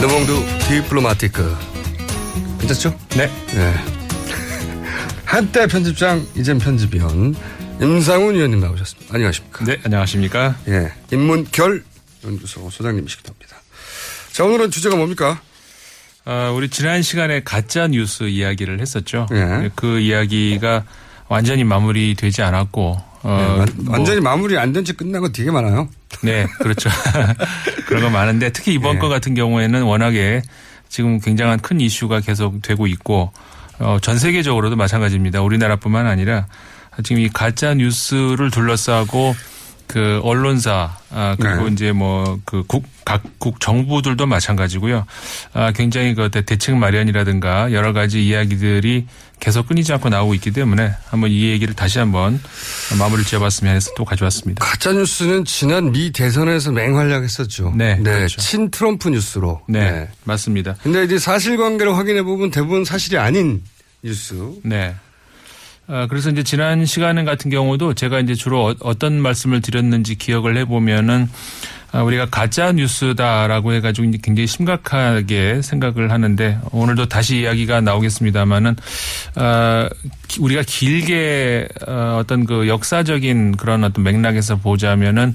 르몽드 디플로마티크 괜찮죠? 네. 네. (laughs) 한때 편집장, 이젠 편집위원, 임상훈 위원님 나오셨습니다. 안녕하십니까. 네, 안녕하십니까. 예. 인문결 연구소 소장님이시기도 합니다. 자, 오늘은 주제가 뭡니까? 어, 우리 지난 시간에 가짜 뉴스 이야기를 했었죠. 예. 그 이야기가 완전히 마무리되지 않았고, 어, 네, 완- 뭐- 완전히 마무리 안된채 끝난 거 되게 많아요. 네, 그렇죠. (laughs) 그런 거 많은데 특히 이번 예. 거 같은 경우에는 워낙에 지금 굉장한 큰 이슈가 계속 되고 있고 어, 전 세계적으로도 마찬가지입니다. 우리나라뿐만 아니라 지금 이 가짜 뉴스를 둘러싸고 그 언론사 아, 그리고 네. 이제 뭐 그 국 각국 정부들도 마찬가지고요. 아, 굉장히 그 대- 대책 마련이라든가 여러 가지 이야기들이 계속 끊이지 않고 나오고 있기 때문에 한번 이 얘기를 다시 한번 마무리를 지어봤으면 해서 또 가져왔습니다. 가짜 뉴스는 지난 미 대선에서 맹활약했었죠. 네, 그렇죠. 친 트럼프 뉴스로. 네, 맞습니다. 근데 이제 사실관계를 확인해 보면 대부분 사실이 아닌 뉴스. 네. 아, 그래서 이제 지난 시간 같은 경우도 제가 이제 주로 어- 어떤 말씀을 드렸는지 기억을 해보면은 아, 우리가 가짜 뉴스다라고 해가지고 이제 굉장히 심각하게 생각을 하는데 오늘도 다시 이야기가 나오겠습니다만은 아, 기- 우리가 길게 어, 어떤 그 역사적인 그런 어떤 맥락에서 보자면은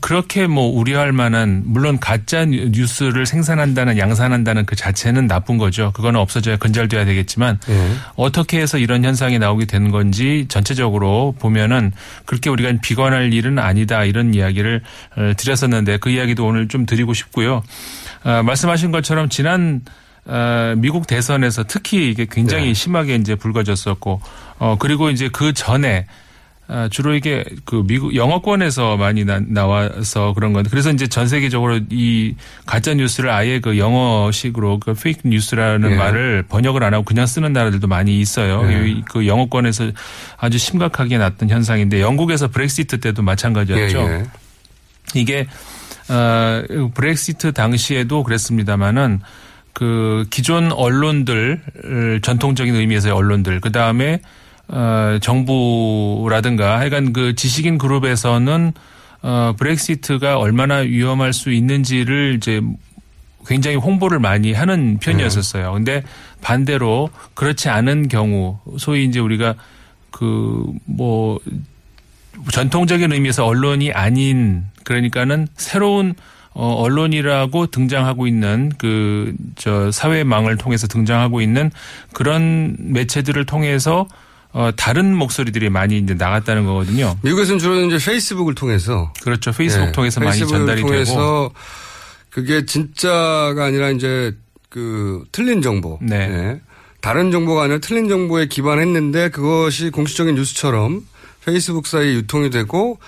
그렇게 뭐 우려할 만한 물론 가짜 뉴- 뉴스를 생산한다는 양산한다는 그 자체는 나쁜 거죠. 그거는 없어져야 근절돼야 되겠지만 네. 어떻게 해서 이런 현상이 나오게 된 건지 전체적으로 보면은 그렇게 우리가 비관할 일은 아니다 이런 이야기를 어, 드렸었는데 그 이야기도 오늘 좀 드리고 싶고요. 아, 말씀하신 것처럼 지난 어, 미국 대선에서 특히 이게 굉장히 네. 심하게 이제 불거졌었고 어 그리고 이제 그 전에 아, 주로 이게 그 미국 영어권에서 많이 나, 나와서 그런 건데 그래서 이제 전 세계적으로 이 가짜 뉴스를 아예 그 영어식으로 그 페이크 뉴스라는 예. 말을 번역을 안 하고 그냥 쓰는 나라들도 많이 있어요. 예. 이- 그 영어권에서 아주 심각하게 났던 현상인데 영국에서 브렉시트 때도 마찬가지였죠. 예, 예. 이게 어 브렉시트 당시에도 그랬습니다마는 그 기존 언론들 전통적인 의미에서의 언론들 그 다음에 어 정부라든가 하여간 그 지식인 그룹에서는 어 브렉시트가 얼마나 위험할 수 있는지를 이제 굉장히 홍보를 많이 하는 편이었었어요. 근데 반대로 그렇지 않은 경우 소위 이제 우리가 그 뭐 전통적인 의미에서 언론이 아닌 그러니까는 새로운 어 언론이라고 등장하고 있는 그 저 사회망을 통해서 등장하고 있는 그런 매체들을 통해서 어 다른 목소리들이 많이 이제 나갔다는 거거든요. 미국에서는 주로 이제 페이스북을 통해서. 그렇죠. 페이스북 예, 통해서 많이 전달이 통해서 되고 그게 진짜가 아니라 이제 그 틀린 정보. 네. 예. 다른 정보가 아니라 틀린 정보에 기반했는데 그것이 공식적인 뉴스처럼 페이스북 사이에 유통이 되고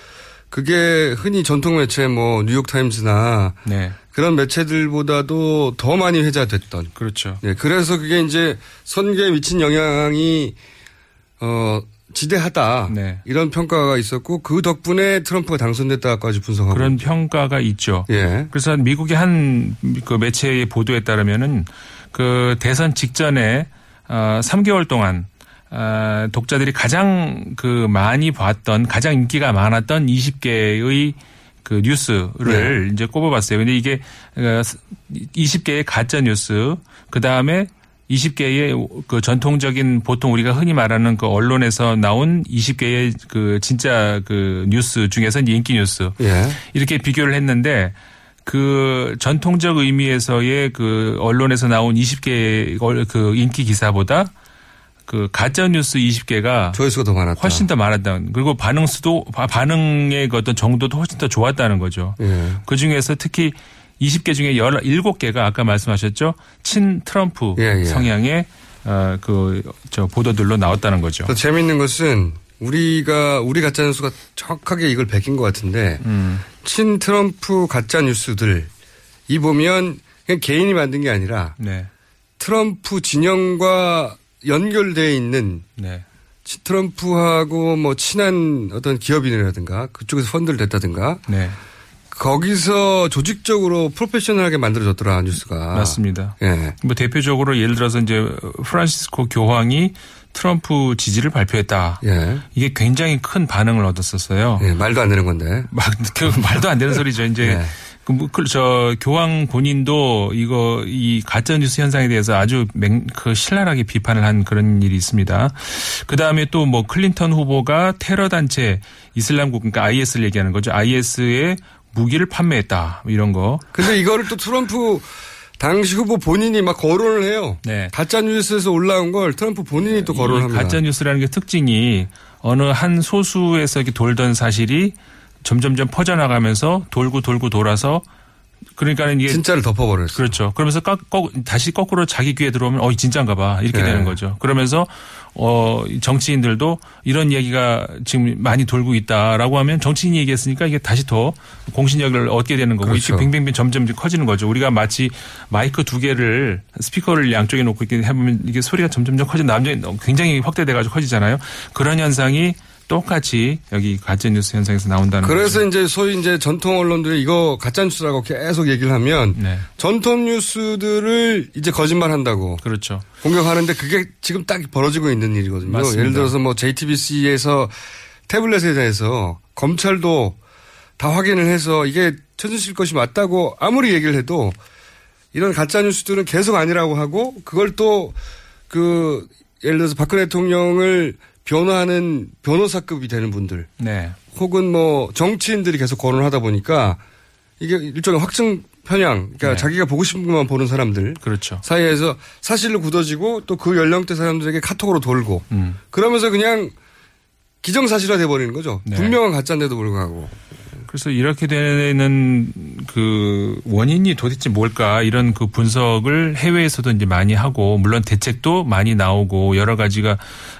그게 흔히 전통 매체 뭐 뉴욕타임즈나 네. 그런 매체들보다도 더 많이 회자됐던. 그렇죠. 네, 그래서 그게 이제 선거에 미친 영향이 어 지대하다. 네. 이런 평가가 있었고 그 덕분에 트럼프가 당선됐다까지 분석하고 그런 평가가 있죠. 예. 그래서 미국의 한 그 매체의 보도에 따르면은 그 대선 직전에 어 3개월 동안 아, 독자들이 가장 그 많이 봤던 가장 인기가 많았던 20개의 그 뉴스를 이제 꼽아봤어요. 근데 이게 20개의 가짜 뉴스, 그 다음에 20개의 그 전통적인 보통 우리가 흔히 말하는 그 언론에서 나온 20개의 그 진짜 그 뉴스 중에서 인기 뉴스 예. 이렇게 비교를 했는데 그 전통적 의미에서의 그 언론에서 나온 20개의 그 인기 기사보다 그 가짜 뉴스 20개가 조회수가 더 많았다. 훨씬 더 많았다. 그리고 반응 수도 바- 반응의 그 어떤 정도도 훨씬 더 좋았다는 거죠. 예. 그 중에서 특히 20개 중에 17개가 아까 말씀하셨죠. 친 트럼프 예, 예. 성향의 어, 어그저 보도들로 나왔다는 거죠. 또 재미있는 것은 우리가 우리 가짜 뉴스가 정확하게 이걸 베낀 것 같은데 음. 친 트럼프 가짜 뉴스들 이 보면 그냥 개인이 만든 게 아니라 네. 트럼프 진영과 연결돼 있는 네. 치- 트럼프하고 뭐 친한 어떤 기업인이라든가 그쪽에서 펀드를 냈다든가 네. 거기서 조직적으로 프로페셔널하게 만들어졌더라 뉴스가 맞습니다. 예. 뭐 대표적으로 예를 들어서 이제 프란시스코 교황이 트럼프 지지를 발표했다. 예. 이게 굉장히 큰 반응을 얻었었어요. 예, 말도 안 되는 건데. (laughs) 막, 그 말도 안 되는 소리죠. 이제 네. 그, 뭐, 그, 저, 교황 본인도 이거, 이 가짜 뉴스 현상에 대해서 아주 맹, 그, 신랄하게 비판을 한 그런 일이 있습니다. 그 다음에 또 뭐, 클린턴 후보가 테러 단체 이슬람 국, 그러니까 IS를 얘기하는 거죠. IS에 무기를 판매했다. 이런 거. 근데 이거를 또 트럼프 당시 후보 본인이 막 거론을 해요. 네. 가짜 뉴스에서 올라온 걸 트럼프 본인이 또 거론을 합니다. 가짜 뉴스라는 게 특징이 어느 한 소수에서 이렇게 돌던 사실이 점점점 퍼져나가면서 돌고 돌고 돌아서 그러니까는 이게 진짜를 덮어버렸어요. 그렇죠. 그러면서 까, 거, 다시 거꾸로 자기 귀에 들어오면 어, 이 진짜인가 봐. 이렇게 네. 되는 거죠. 그러면서 어, 정치인들도 이런 얘기가 지금 많이 돌고 있다라고 하면 정치인이 얘기했으니까 이게 다시 더 공신력을 얻게 되는 거고 그렇죠. 이렇게 빙빙빙 점점 커지는 거죠. 우리가 마치 마이크 두 개를 스피커를 양쪽에 놓고 이렇게 해보면 이게 소리가 점점 점 커지는 남자 굉장히 확대돼가지고 커지잖아요. 그런 현상이 똑같이 여기 가짜 뉴스 현상에서 나온다는 그래서 거죠. 이제 소위 이제 전통 언론들이 이거 가짜 뉴스라고 계속 얘기를 하면 네. 전통 뉴스들을 이제 거짓말 한다고 그렇죠. 공격하는데 그게 지금 딱 벌어지고 있는 일이거든요. 맞습니다. 예를 들어서 뭐 JTBC에서 태블릿에 대해서 검찰도 다 확인을 해서 이게 최순실 것이 맞다고 아무리 얘기를 해도 이런 가짜 뉴스들은 계속 아니라고 하고 그걸 또 그 예를 들어서 박근혜 대통령을 변호하는 변호사급이 되는 분들 네. 혹은 뭐 정치인들이 계속 거론을 하다 보니까 이게 일종의 확증 편향, 그러니까 네. 자기가 보고 싶은 것만 보는 사람들 그렇죠. 사이에서 사실로 굳어지고 또 그 연령대 사람들에게 카톡으로 돌고 음. 그러면서 그냥 기정사실화 돼버리는 거죠. 네. 분명한 가짜인데도 불구하고. 그래서 이렇게 되는 그 원인이 도대체 뭘까 이런 그 분석을 해외에서도 이제 많이 하고 물론 대책도 많이 나오고 여러 가지가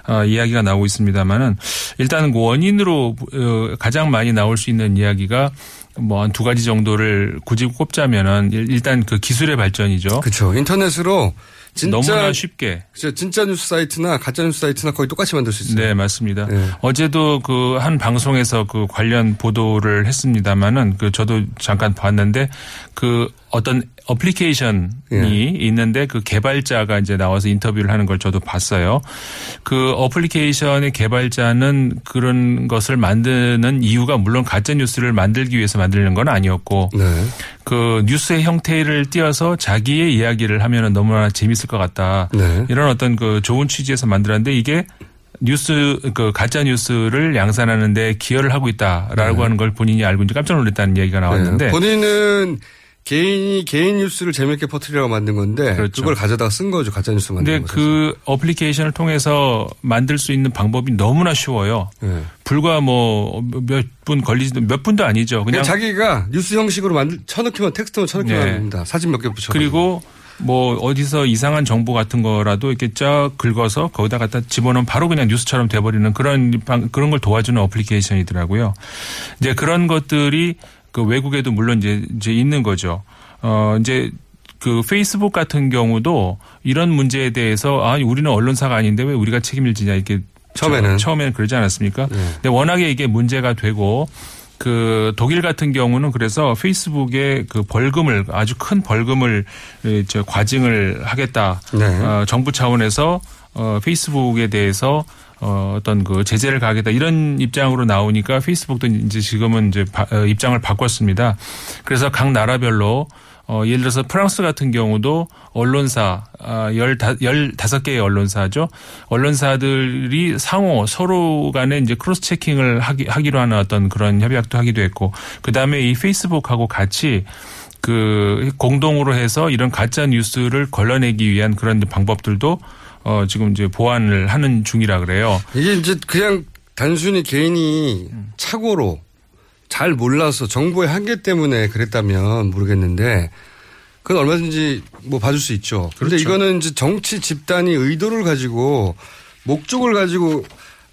어, 이야기가 나오고 있습니다만은 일단 그 원인으로 어, 가장 많이 나올 수 있는 이야기가 뭐한두 가지 정도를 굳이 꼽자면은 일- 일단 그 기술의 발전이죠. 그렇죠. 인터넷으로 진짜 너무나 쉽게. 진짜 뉴스 사이트나 가짜 뉴스 사이트나 거의 똑같이 만들 수 있어요. 네, 맞습니다. 네. 어제도 그 한 방송에서 그 관련 보도를 했습니다마는 그 저도 잠깐 봤는데 그 어떤 어플리케이션이 예. 있는데 그 개발자가 이제 나와서 인터뷰를 하는 걸 저도 봤어요. 그 어플리케이션의 개발자는 그런 것을 만드는 이유가 물론 가짜 뉴스를 만들기 위해서 만드는 건 아니었고 네. 그 뉴스의 형태를 띄어서 자기의 이야기를 하면은 너무나 재밌을 것 같다. 네. 이런 어떤 그 좋은 취지에서 만들었는데 이게 뉴스 그 가짜 뉴스를 양산하는데 기여를 하고 있다라고 하는 걸 본인이 알고 이제 깜짝 놀랐다는 얘기가 나왔는데 네. 본인은 개인이 개인 뉴스를 재밌게 퍼뜨리라고 만든 건데 그렇죠. 그걸 가져다가 쓴 거죠. 가짜 뉴스 만든 근데 거죠. 그 어플리케이션을 통해서 만들 수 있는 방법이 너무나 쉬워요. 네. 불과 뭐 몇 분 걸리지도 몇 분도 아니죠. 그냥 그냥 자기가 뉴스 형식으로 만들 쳐넣기만 텍스트만 쳐넣기만 네. 합니다. 사진 몇 개 붙여. 그리고 뭐 어디서 이상한 정보 같은 거라도 이렇게 쫙 긁어서 거기다 갖다 집어넣으면 바로 그냥 뉴스처럼 돼버리는 그런 방- 그런 걸 도와주는 어플리케이션이더라고요. 이제 그런 것들이 그 외국에도 물론 이제 이제 있는 거죠. 어 이제 그 페이스북 같은 경우도 이런 문제에 대해서 아 우리는 언론사가 아닌데 왜 우리가 책임을 지냐 이렇게 처음에는. 네. 저- 처음에는 그러지 않았습니까? 근데 워낙에 이게 문제가 되고 그 독일 같은 경우는 그래서 페이스북에 그 벌금을 아주 큰 벌금을 과징을 하겠다. 네. 어, 정부 차원에서 어, 페이스북에 대해서 어, 어떤 그 제재를 가하겠다 이런 입장으로 나오니까 페이스북도 이제 지금은 이제 바- 어, 입장을 바꿨습니다. 그래서 각 나라별로 어, 예를 들어서 프랑스 같은 경우도 언론사, 아, 15, 개의 언론사죠. 언론사들이 상호 서로 간에 이제 cross checking을 하기, 하기로 하는 어떤 그런 협약도 하기도 했고, 그 다음에 이 페이스북하고 같이 그 공동으로 해서 이런 가짜 뉴스를 걸러내기 위한 그런 방법들도 어, 지금 이제 보완을 하는 중이라 그래요. 이게 이제 그냥 단순히 개인이 착오로 잘 몰라서 정보의 한계 때문에 그랬다면 모르겠는데 그건 얼마든지 뭐 봐줄 수 있죠. 그런데 그렇죠. 이거는 이제 정치 집단이 의도를 가지고 목적을 가지고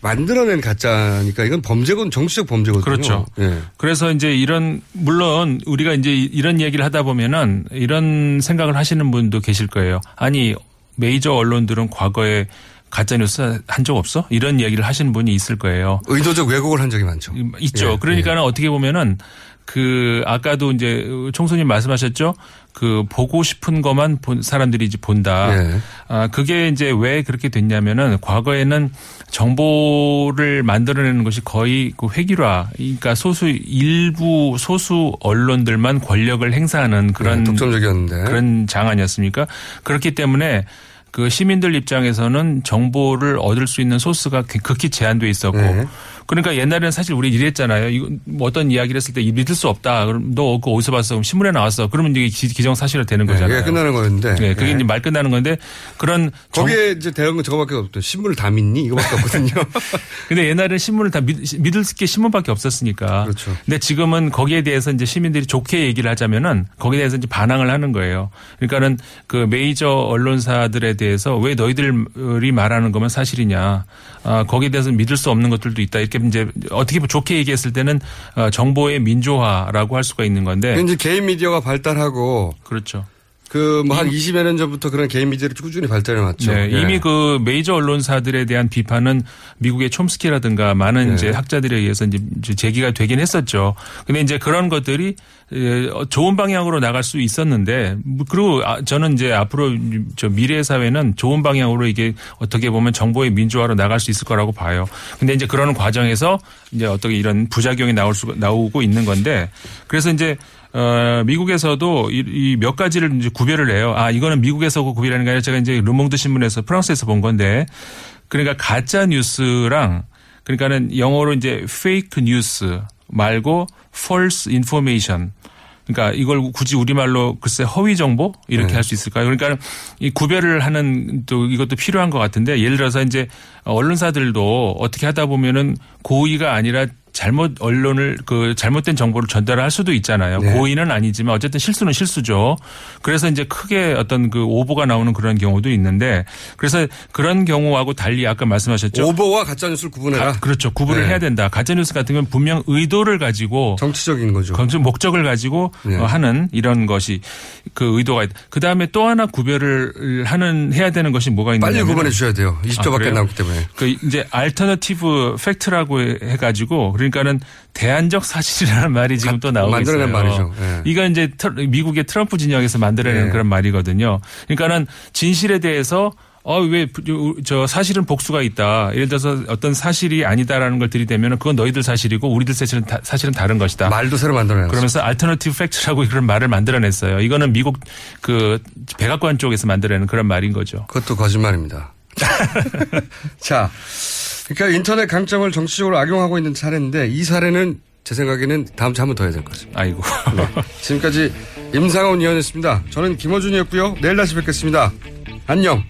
만들어낸 가짜니까 이건 범죄건 정치적 범죄거든요. 그렇죠. 예. 그래서 이제 이런 물론 우리가 이제 이런 얘기를 하다 보면은 이런 생각을 하시는 분도 계실 거예요. 아니 메이저 언론들은 과거에 가짜 뉴스 한 적 없어? 이런 이야기를 하시는 분이 있을 거예요. 의도적 왜곡을 한 적이 많죠. 있죠. 예, 그러니까는 어떻게 보면은 그 아까도 이제 총수님 말씀하셨죠. 그 보고 싶은 것만 본 사람들이 이제 본다. 예. 아 그게 이제 왜 그렇게 됐냐면은 과거에는 정보를 만들어내는 것이 거의 그 획일화. 그러니까 소수 일부 소수 언론들만 권력을 행사하는 그런 네, 독점적이었는데 그런 장 아니었습니까? 그렇기 때문에 그 시민들 입장에서는 정보를 얻을 수 있는 소스가 극히 제한돼 있었고 네. 그러니까 옛날에는 사실 우리 이랬잖아요. 이거 뭐 어떤 이야기를 했을 때 믿을 수 없다. 그럼 너 그거 어디서 봤어? 그럼 신문에 나왔어. 그러면 이게 기- 기정사실화 되는 네, 거잖아요. 그게 끝나는 거였는데. 네, 그게 네. 이제 말 끝나는 건데 그런 정- 거기에 이제 대응은 건 저거밖에 없죠. 신문을 다 믿니? 이거밖에 없거든요. (laughs) 근데 옛날에는 신문을 다 믿, 믿을 게 신문밖에 없었으니까. 그렇죠. 근데 지금은 거기에 대해서 이제 시민들이 좋게 얘기를 하자면은 거기에 대해서 이제 반항을 하는 거예요. 그러니까는 그 메이저 언론사들에 대해서 왜 너희들이 말하는 거면 사실이냐. 아, 거기에 대해서 믿을 수 없는 것들도 있다. 이렇게 이제 어떻게 좋게 얘기했을 때는 어, 정보의 민주화라고 할 수가 있는 건데. 이제 개인 미디어가 발달하고 그렇죠. 그 뭐 한 20여 년 전부터 그런 개인 미디어를 꾸준히 발전해 왔죠. 네, 예. 이미 그 메이저 언론사들에 대한 비판은 미국의 촘스키라든가 많은 네. 이제 학자들에 의해서 이제 제기가 되긴 했었죠. 근데 이제 그런 것들이 에, 어, 좋은 방향으로 나갈 수 있었는데 뭐 그리고 아, 저는 이제 앞으로 저 미래 사회는 좋은 방향으로 이게 어떻게 보면 정보의 민주화로 나갈 수 있을 거라고 봐요. 근데 이제 그런 과정에서 이제 어떻게 이런 부작용이 나올 수 나오고 있는 건데 그래서 이제 어, 미국에서도 이몇 가지를 이제 구별을 해요. 아, 이거는 미국에서 구별하는 게 아니라 제가 이제 르몽드 신문에서 프랑스에서 본 건데 그러니까 가짜 뉴스랑 그러니까는 영어로 이제 fake 뉴스 말고 false information 그러니까 이걸 굳이 우리말로 글쎄 허위 정보 이렇게 네. 할수 있을까요? 그러니까 이 구별을 하는 또 이것도 필요한 것 같은데 예를 들어서 이제 언론사들도 어떻게 하다 보면은 고의가 아니라 잘못 언론을 그 잘못된 정보를 전달할 수도 있잖아요. 네. 고의는 아니지만 어쨌든 실수는 실수죠. 그래서 이제 크게 어떤 그 오보가 나오는 그런 경우도 있는데 그래서 그런 경우하고 달리 아까 말씀하셨죠. 오보와 가짜 뉴스를 구분해라. 가- 그렇죠. 구분을 네. 해야 된다. 가짜 뉴스 같은 건 분명 의도를 가지고 정치적인 거죠. 정치 목적을 가지고 네. 어, 하는 이런 것이 그 의도가 있다. 그 다음에 또 하나 구별을 하는 해야 되는 것이 뭐가 있느냐. 빨리 구분해 주셔야 돼요. 20초밖에 안 남기 때문에. 그 이제 alternative fact라고 해 가지고 그러니까는 대안적 사실이라는 (laughs) 말이 지금 또 나오고 만들어낸 있어요. 말이죠. 예. 이건 이제 트- 미국의 트럼프 진영에서 만들어낸 예. 그런 말이거든요. 그러니까는 진실에 대해서 어, 왜, 저, 사실은 복수가 있다. 예를 들어서 어떤 사실이 아니다라는 걸 들이대면 그건 너희들 사실이고 우리들 사실은, 다, 사실은 다른 것이다. 말도 새로 만들어냈어요. 그러면서 alternative fact라고 그런 말을 만들어냈어요. 이거는 미국 그 백악관 쪽에서 만들어낸 그런 말인 거죠. 그것도 거짓말입니다. (laughs) 자, 그러니까 인터넷 강점을 정치적으로 악용하고 있는 사례인데 이 사례는 제 생각에는 다음 주에 한 번 더 해야 될 것 같습니다. 아이고. 네. 지금까지 임상훈 의원이었습니다. 저는 김호준이었고요. 내일 다시 뵙겠습니다. 안녕.